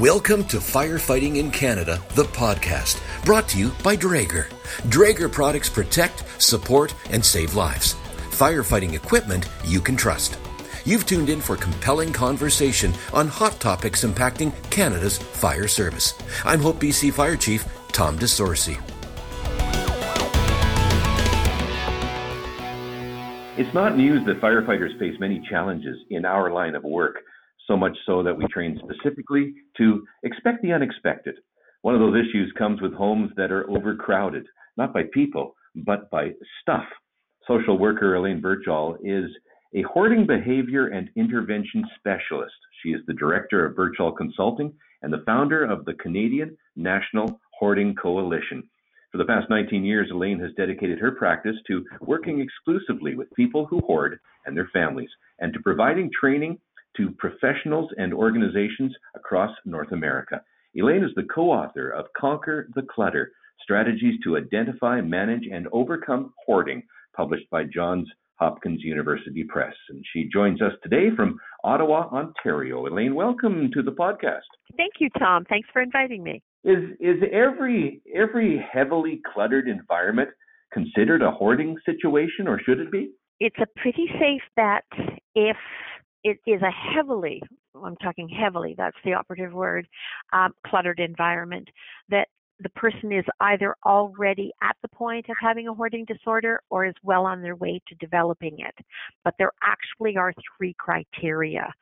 Welcome to Firefighting in Canada, the podcast, brought to you by Draeger. Draeger products protect, support, and save lives. Firefighting equipment you can trust. You've tuned in for compelling conversation on hot topics impacting Canada's fire service. I'm Hope BC Fire Chief Tom DeSorcy. It's not news that firefighters face many challenges in our line of work so much so that we train specifically to expect the unexpected. One of those issues comes with homes that are overcrowded, not by people, but by stuff. Social worker Elaine Birchall is a hoarding behavior and intervention specialist. She is the director of Birchall Consulting and the founder of the Canadian National Hoarding Coalition. For the past 19 years, Elaine has dedicated her practice to working exclusively with people who hoard and their families, and to providing training to professionals and organizations across North America. Elaine is the co author of Conquer the Clutter Strategies to Identify, Manage, and Overcome Hoarding, published by Johns Hopkins University Press. And she joins us today from Ottawa, Ontario. Elaine, welcome to the podcast. Thank you, Tom. Thanks for inviting me. Is is every every heavily cluttered environment considered a hoarding situation or should it be? It's a pretty safe bet if it is a heavily, I'm talking heavily, that's the operative word, um, cluttered environment that the person is either already at the point of having a hoarding disorder or is well on their way to developing it. But there actually are three criteria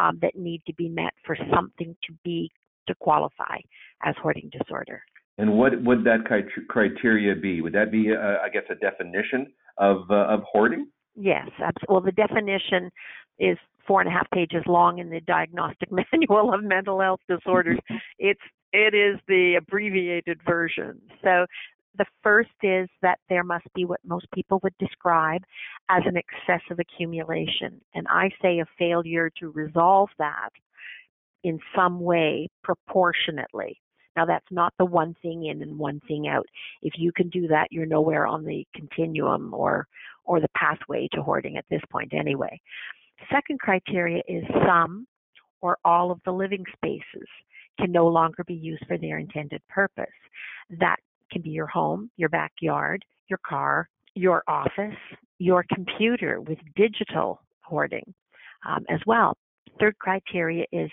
um, that need to be met for something to be to qualify as hoarding disorder. And what would that criteria be? Would that be, uh, I guess, a definition of uh, of hoarding? Yes, well, the definition is four and a half pages long in the Diagnostic Manual of Mental Health Disorders. it's it is the abbreviated version. So the first is that there must be what most people would describe as an excessive accumulation, and I say a failure to resolve that in some way proportionately. Now, that's not the one thing in and one thing out. If you can do that, you're nowhere on the continuum or or the pathway to hoarding at this point anyway. Second criteria is some or all of the living spaces can no longer be used for their intended purpose. That can be your home, your backyard, your car, your office, your computer with digital hoarding um, as well. Third criteria is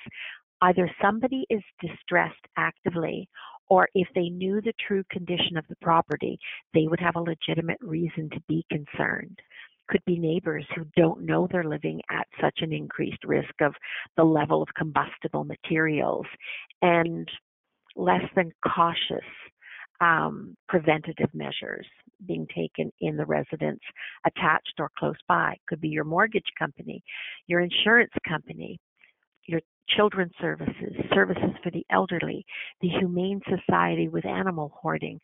either somebody is distressed actively or if they knew the true condition of the property, they would have a legitimate reason to be concerned. Could be neighbors who don't know they're living at such an increased risk of the level of combustible materials and less than cautious um, preventative measures being taken in the residence attached or close by. Could be your mortgage company, your insurance company, your children's services, services for the elderly, the Humane Society with animal hoarding,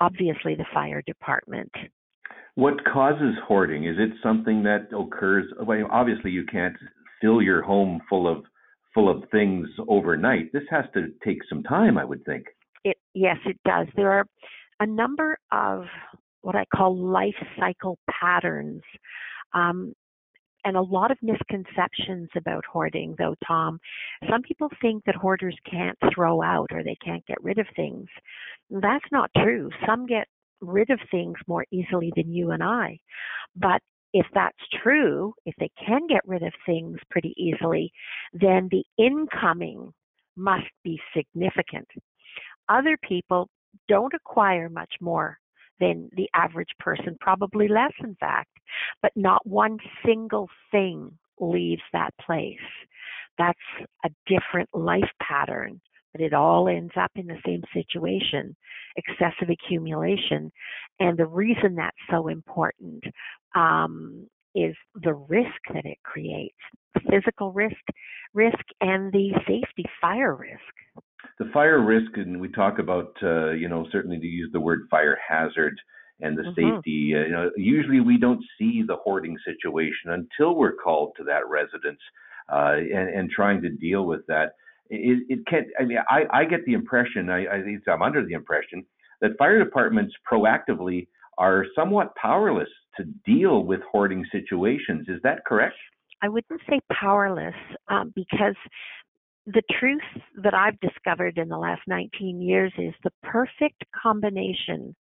obviously the fire department. What causes hoarding? Is it something that occurs? Well, obviously, you can't fill your home full of full of things overnight. This has to take some time, I would think. It yes, it does. There are a number of what I call life cycle patterns um, and a lot of misconceptions about hoarding, though, Tom. Some people think that hoarders can't throw out or they can't get rid of things. That's not true. Some get rid of things more easily than you and I. But if that's true, if they can get rid of things pretty easily, then the incoming must be significant. Other people don't acquire much more than the average person, probably less, in fact, but not one single thing leaves that place. That's a different life pattern, but it all ends up in the same situation excessive accumulation. And the reason that's so important um, is the risk that it creates physical risk risk and the safety fire risk the fire risk, and we talk about, uh, you know, certainly to use the word fire hazard and the mm-hmm. safety. Uh, you know, usually we don't see the hoarding situation until we're called to that residence uh, and, and trying to deal with that. It, it can't. I mean, I, I get the impression. I, I I'm under the impression that fire departments proactively are somewhat powerless to deal with hoarding situations. Is that correct? I wouldn't say powerless um, because the truth that I've discovered in the last 19 years is the perfect combination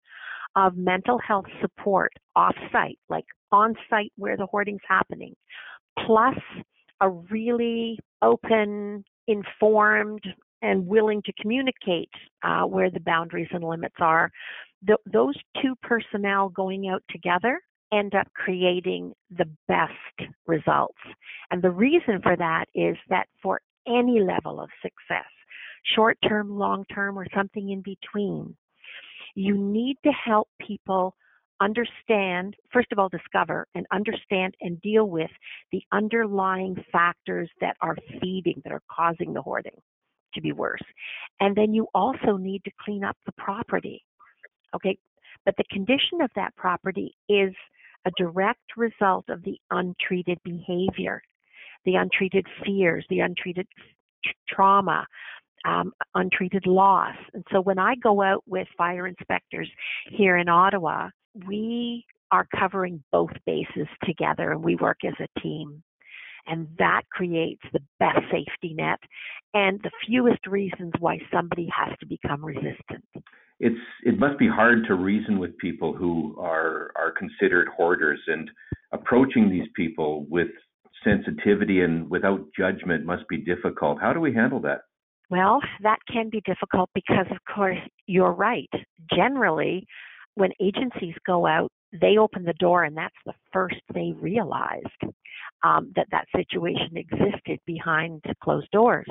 of mental health support off site, like on site where the hoarding's happening, plus a really open, informed, and willing to communicate uh, where the boundaries and limits are. Th- those two personnel going out together end up creating the best results. And the reason for that is that for any level of success, short term, long term, or something in between. You need to help people understand, first of all, discover and understand and deal with the underlying factors that are feeding, that are causing the hoarding to be worse. And then you also need to clean up the property. Okay, but the condition of that property is a direct result of the untreated behavior the untreated fears, the untreated trauma, um, untreated loss. And so when I go out with fire inspectors here in Ottawa, we are covering both bases together and we work as a team. And that creates the best safety net and the fewest reasons why somebody has to become resistant. It's it must be hard to reason with people who are are considered hoarders and approaching these people with sensitivity and without judgment must be difficult. How do we handle that? Well, that can be difficult because, of course, you're right. Generally, when agencies go out, they open the door, and that's the first they realized um, that that situation existed behind closed doors.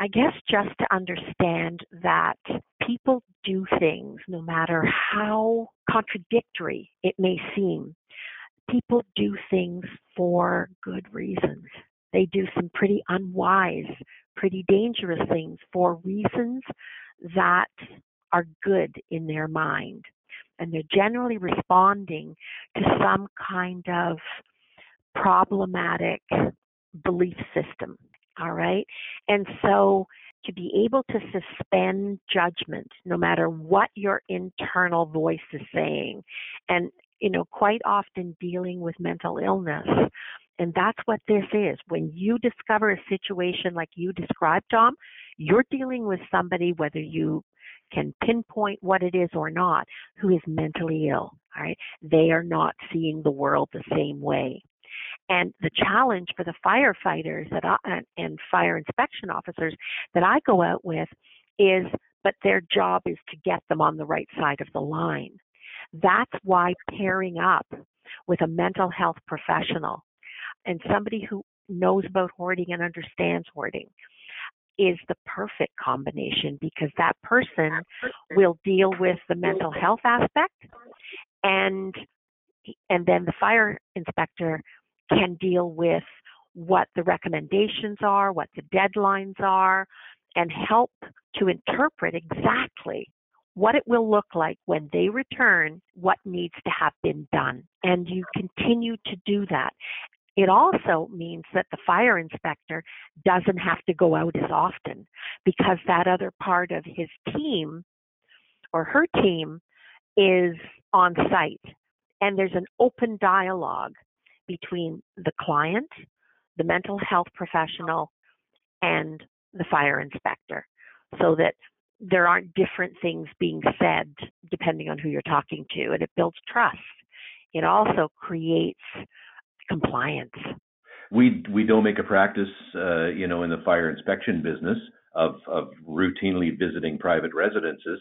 I guess just to understand that people do things, no matter how contradictory it may seem, people do things for good reasons. They do some pretty unwise, pretty dangerous things for reasons that are good in their mind. And they're generally responding to some kind of problematic belief system. All right. And so to be able to suspend judgment no matter what your internal voice is saying and you know, quite often dealing with mental illness. And that's what this is. When you discover a situation like you described, Tom, you're dealing with somebody, whether you can pinpoint what it is or not, who is mentally ill. All right. They are not seeing the world the same way. And the challenge for the firefighters that I, and fire inspection officers that I go out with is, but their job is to get them on the right side of the line. That's why pairing up with a mental health professional and somebody who knows about hoarding and understands hoarding is the perfect combination because that person will deal with the mental health aspect and and then the fire inspector can deal with what the recommendations are, what the deadlines are, and help to interpret exactly what it will look like when they return, what needs to have been done. And you continue to do that. It also means that the fire inspector doesn't have to go out as often because that other part of his team or her team is on site. And there's an open dialogue between the client, the mental health professional, and the fire inspector so that there aren't different things being said depending on who you're talking to, and it builds trust. It also creates compliance. We we don't make a practice, uh, you know, in the fire inspection business of of routinely visiting private residences.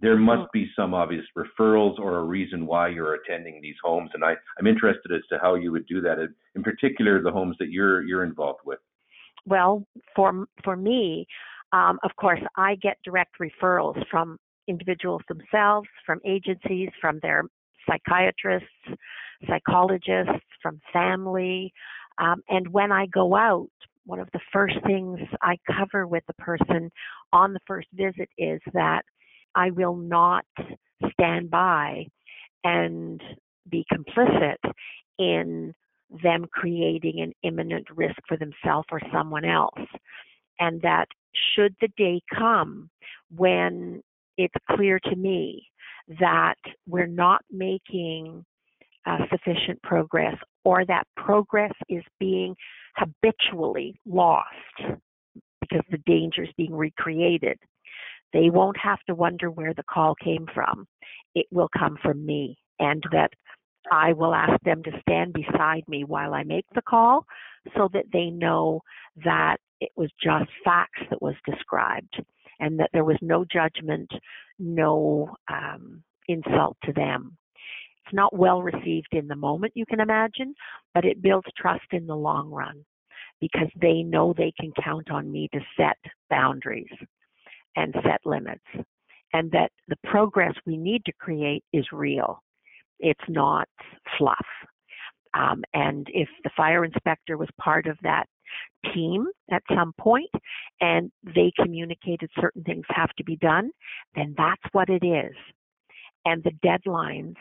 There must mm-hmm. be some obvious referrals or a reason why you're attending these homes, and I, I'm interested as to how you would do that. In particular, the homes that you're you're involved with. Well, for for me, um, of course, I get direct referrals from individuals themselves, from agencies, from their psychiatrists, psychologists, from family. Um, and when I go out, one of the first things I cover with the person on the first visit is that I will not stand by and be complicit in them creating an imminent risk for themselves or someone else. And that should the day come when it's clear to me that we're not making uh, sufficient progress or that progress is being habitually lost because the danger is being recreated. They won't have to wonder where the call came from. It will come from me, and that I will ask them to stand beside me while I make the call so that they know that it was just facts that was described and that there was no judgment, no um, insult to them. It's not well received in the moment, you can imagine, but it builds trust in the long run because they know they can count on me to set boundaries and set limits and that the progress we need to create is real. It's not fluff. Um, and if the fire inspector was part of that team at some point and they communicated certain things have to be done, then that's what it is. And the deadlines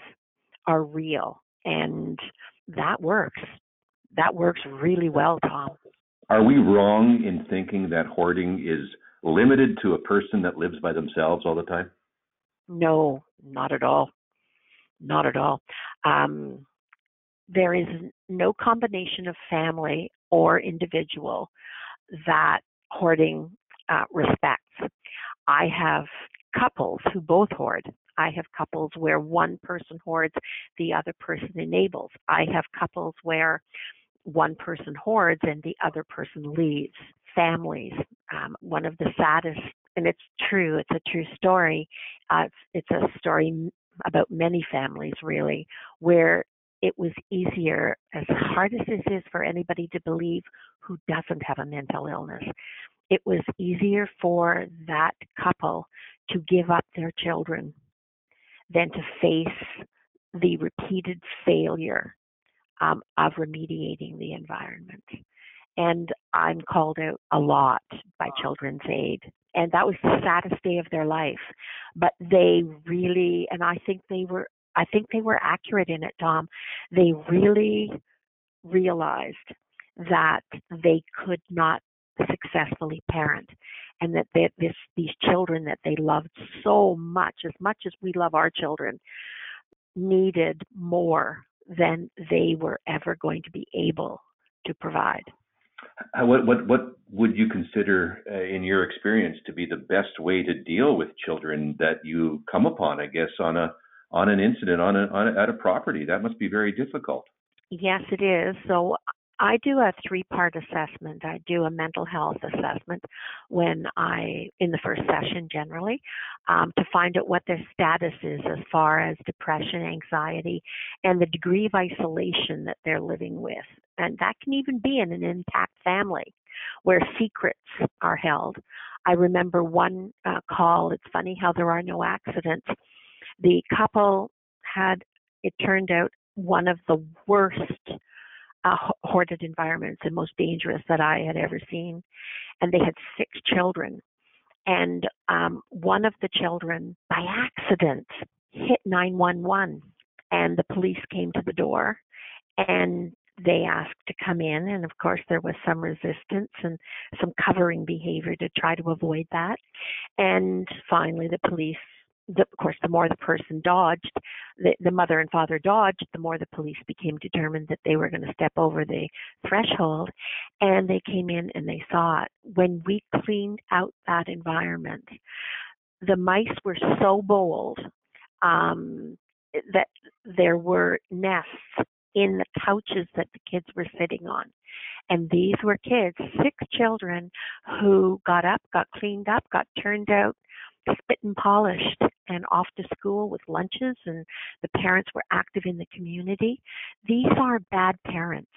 are real. And that works. That works really well, Tom. Are we wrong in thinking that hoarding is limited to a person that lives by themselves all the time? No, not at all. Not at all. Um, there is no combination of family or individual that hoarding uh, respects. I have couples who both hoard. I have couples where one person hoards, the other person enables. I have couples where one person hoards and the other person leaves. Families. Um, one of the saddest, and it's true, it's a true story. Uh, it's, it's a story about many families, really, where it was easier, as hard as this is for anybody to believe who doesn't have a mental illness, it was easier for that couple to give up their children than to face the repeated failure um, of remediating the environment. And I'm called out a lot by Children's Aid. And that was the saddest day of their life. But they really, and I think they were, I think they were accurate in it, Tom. They really realized that they could not successfully parent and that they, this these children that they loved so much as much as we love our children needed more than they were ever going to be able to provide. What what what would you consider, uh, in your experience, to be the best way to deal with children that you come upon? I guess on a on an incident on a, on a, at a property that must be very difficult. Yes, it is. So I do a three part assessment. I do a mental health assessment when I, in the first session generally, um, to find out what their status is as far as depression, anxiety, and the degree of isolation that they're living with. And that can even be in an intact family where secrets are held. I remember one uh, call, it's funny how there are no accidents. The couple had, it turned out, one of the worst uh, hoarded environments and most dangerous that I had ever seen. And they had six children. And um, one of the children, by accident, hit 911. And the police came to the door and they asked to come in. And of course, there was some resistance and some covering behavior to try to avoid that. And finally, the police the, of course, the more the person dodged, the, the mother and father dodged, the more the police became determined that they were going to step over the threshold. And they came in and they saw it. When we cleaned out that environment, the mice were so bold um, that there were nests in the couches that the kids were sitting on. And these were kids, six children, who got up, got cleaned up, got turned out spit and polished and off to school with lunches and the parents were active in the community. These are bad parents.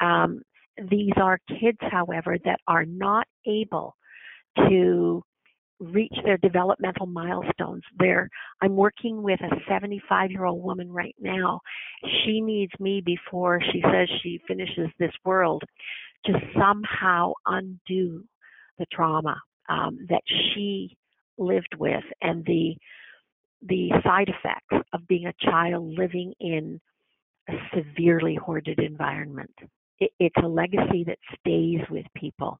Um, these are kids, however, that are not able to reach their developmental milestones. There, I'm working with a 75 year old woman right now. She needs me before she says she finishes this world to somehow undo the trauma um, that she lived with and the the side effects of being a child living in a severely hoarded environment. It, it's a legacy that stays with people.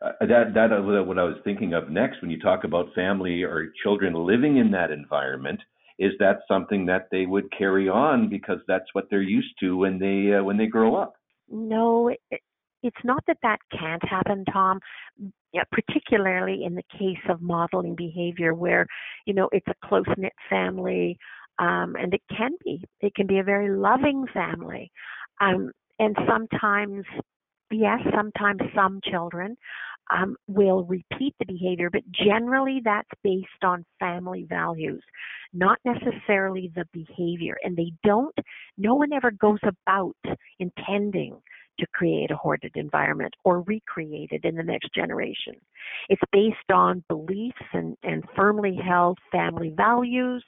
Uh, that that uh, what I was thinking of next when you talk about family or children living in that environment is that something that they would carry on because that's what they're used to when they uh, when they grow up. No, it, it's not that that can't happen, Tom, yeah, particularly in the case of modeling behavior where, you know, it's a close knit family, um, and it can be. It can be a very loving family. Um, and sometimes, yes, sometimes some children um, will repeat the behavior, but generally that's based on family values, not necessarily the behavior. And they don't, no one ever goes about intending to create a hoarded environment or recreate it in the next generation. It's based on beliefs and, and firmly held family values,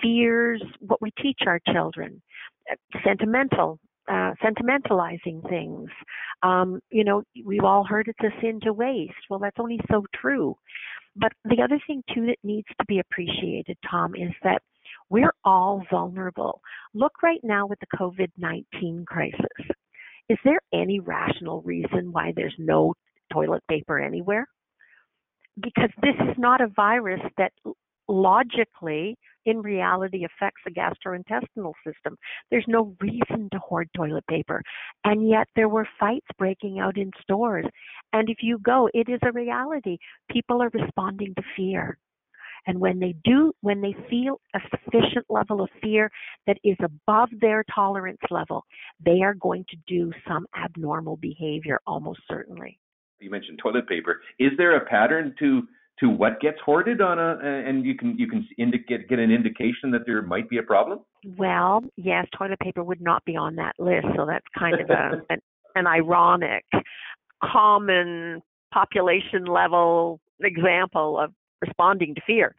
fears, what we teach our children, sentimental. Uh, sentimentalizing things. Um, you know, we've all heard it's a sin to waste. Well, that's only so true. But the other thing, too, that needs to be appreciated, Tom, is that we're all vulnerable. Look right now with the COVID 19 crisis. Is there any rational reason why there's no toilet paper anywhere? Because this is not a virus that logically, in reality, affects the gastrointestinal system. There's no reason to hoard toilet paper. And yet there were fights breaking out in stores. And if you go, it is a reality. People are responding to fear. And when they do, when they feel a sufficient level of fear that is above their tolerance level, they are going to do some abnormal behavior almost certainly. You mentioned toilet paper. Is there a pattern to to what gets hoarded on a and you can you can indicate get an indication that there might be a problem? Well, yes, toilet paper would not be on that list, so that's kind of a, an, an ironic common population level example of responding to fear.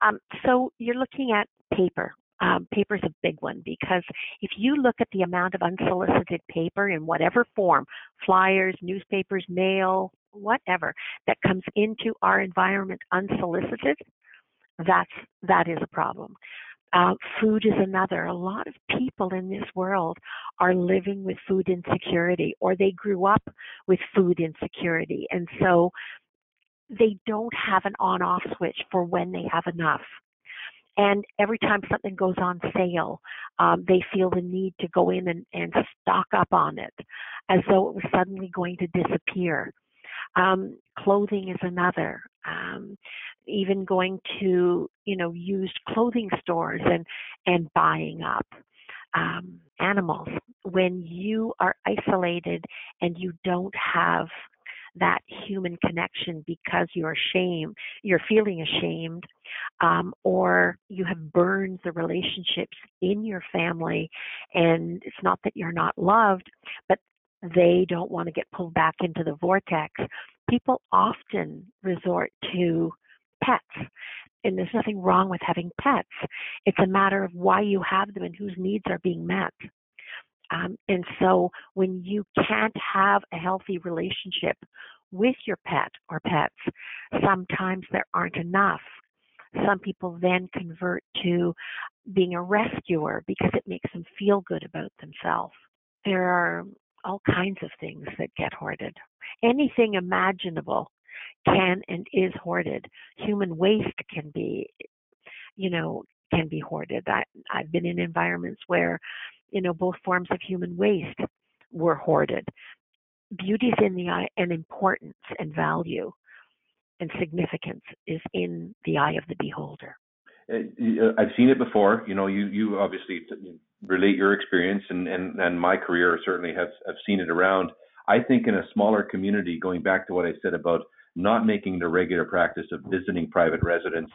Um, so you're looking at paper. Um, paper is a big one because if you look at the amount of unsolicited paper in whatever form, flyers, newspapers, mail, whatever, that comes into our environment unsolicited, that's that is a problem. Uh, food is another. A lot of people in this world are living with food insecurity, or they grew up with food insecurity, and so they don't have an on off switch for when they have enough. And every time something goes on sale, um, they feel the need to go in and, and stock up on it as though it was suddenly going to disappear. Um, clothing is another. Um, even going to, you know, used clothing stores and, and buying up. Um, animals, when you are isolated and you don't have that human connection because you're ashamed, you're feeling ashamed, um, or you have burned the relationships in your family, and it's not that you're not loved, but they don't want to get pulled back into the vortex. People often resort to pets. And there's nothing wrong with having pets. It's a matter of why you have them and whose needs are being met. Um, and so when you can't have a healthy relationship with your pet or pets, sometimes there aren't enough. Some people then convert to being a rescuer because it makes them feel good about themselves. There are all kinds of things that get hoarded. Anything imaginable can and is hoarded. Human waste can be, you know, can be hoarded. I, I've been in environments where you know, both forms of human waste were hoarded. Beauty is in the eye, and importance and value and significance is in the eye of the beholder. Uh, uh, I've seen it before. You know, you you obviously relate your experience, and and and my career certainly has have seen it around. I think in a smaller community, going back to what I said about not making the regular practice of visiting private residents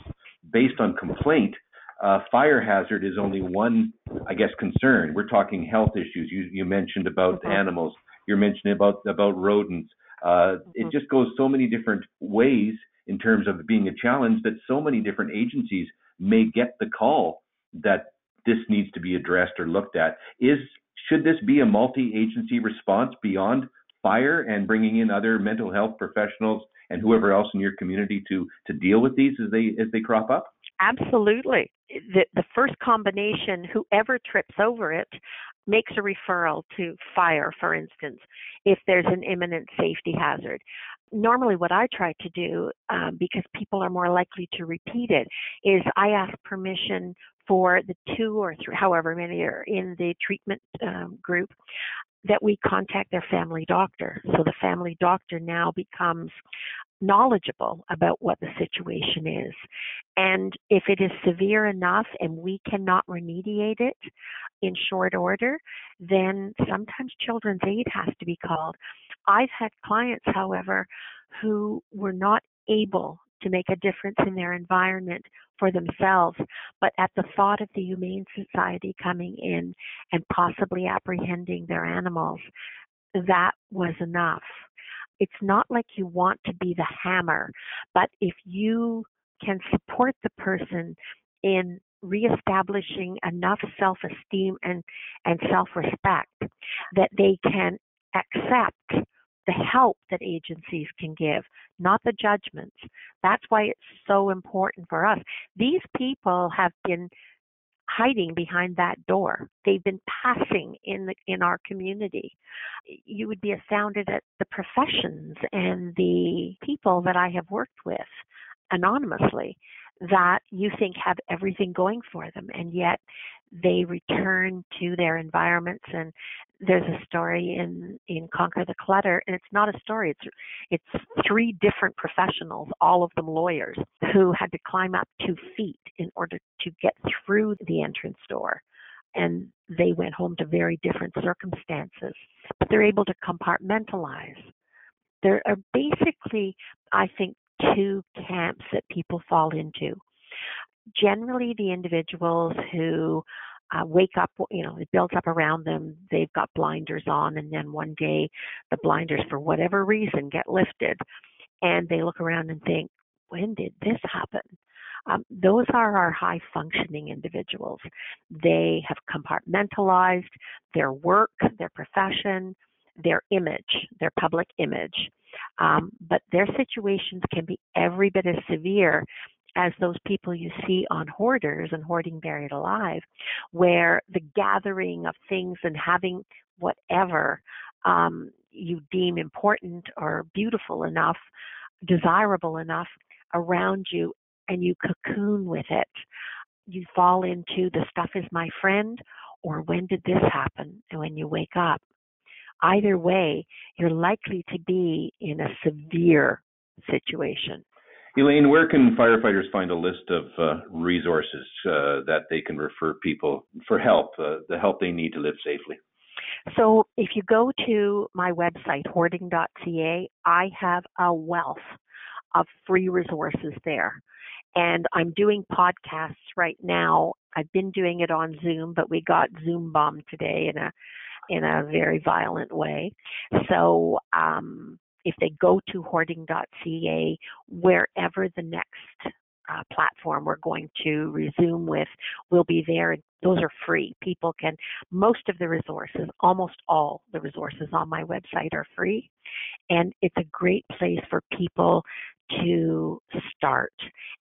based on complaint, uh, fire hazard is only one, I guess, concern. We're talking health issues. You, you mentioned about mm-hmm. animals. You're mentioning about about rodents. Uh, mm-hmm. It just goes so many different ways in terms of being a challenge that so many different agencies may get the call that this needs to be addressed or looked at. Is should this be a multi-agency response beyond fire and bringing in other mental health professionals and whoever else in your community to to deal with these as they as they crop up? Absolutely. The, the first combination, whoever trips over it, makes a referral to fire, for instance, if there's an imminent safety hazard. Normally, what I try to do, um, because people are more likely to repeat it, is I ask permission for the two or three, however many are in the treatment um, group, that we contact their family doctor. So the family doctor now becomes knowledgeable about what the situation is. And if it is severe enough and we cannot remediate it in short order, then sometimes children's aid has to be called. I've had clients, however, who were not able to make a difference in their environment for themselves, but at the thought of the Humane Society coming in and possibly apprehending their animals, that was enough. It's not like you want to be the hammer, but if you can support the person in reestablishing enough self-esteem and, and self-respect that they can accept the help that agencies can give, not the judgments. That's why it's so important for us. These people have been hiding behind that door. They've been passing in the, in our community. You would be astounded at the professions and the people that I have worked with anonymously that you think have everything going for them and yet they return to their environments and there's a story in in conquer the clutter and it's not a story it's it's three different professionals all of them lawyers who had to climb up two feet in order to get through the entrance door. And they went home to very different circumstances. But they're able to compartmentalize. There are basically i think two camps that people fall into. Generally the individuals who uh, wake up, you know, it builds up around them. They've got blinders on, and then one day the blinders, for whatever reason, get lifted, and they look around and think, when did this happen? Um, those are our high functioning individuals. They have compartmentalized their work, their profession, their image, their public image. Um, but their situations can be every bit as severe as those people you see on hoarders and hoarding buried alive, where the gathering of things and having whatever um, you deem important or beautiful enough, desirable enough around you, and you cocoon with it. You fall into the stuff is my friend, or when did this happen? And when you wake up, either way, you're likely to be in a severe situation. Elaine, where can firefighters find a list of uh, resources uh, that they can refer people for help, uh, the help they need to live safely? So, if you go to my website, hoarding.ca, I have a wealth of free resources there. And I'm doing podcasts right now. I've been doing it on Zoom, but we got Zoom bombed today in a in a very violent way. So um, if they go to hoarding.ca, wherever the next uh, platform we're going to resume with will be there. Those are free. People can, most of the resources, almost all the resources on my website are free. And it's a great place for people to start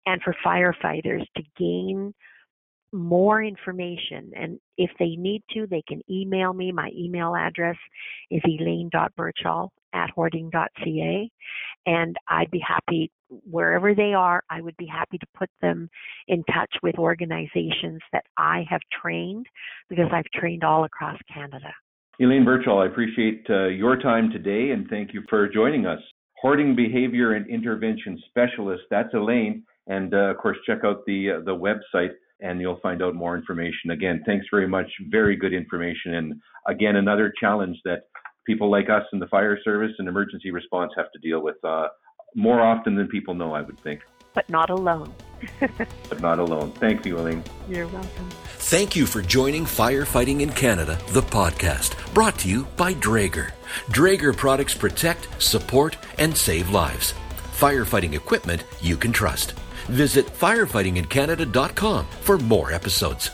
and for firefighters to gain more information. And if they need to, they can email me. My email address is elaine.birchall at hoarding.ca. And I'd be happy, wherever they are, I would be happy to put them in touch with organizations that I have trained because I've trained all across Canada. Elaine Birchall, I appreciate uh, your time today and thank you for joining us. Hoarding Behavior and Intervention Specialist, that's Elaine. And uh, of course, check out the uh, the website and you'll find out more information. Again, thanks very much. Very good information. And again, another challenge that people like us in the fire service and emergency response have to deal with uh, more often than people know, I would think. But not alone. but not alone. Thank you, Elaine. You're welcome. Thank you for joining Firefighting in Canada, the podcast, brought to you by Draeger. Draeger products protect, support, and save lives. Firefighting equipment you can trust. Visit firefightingincanada.com for more episodes.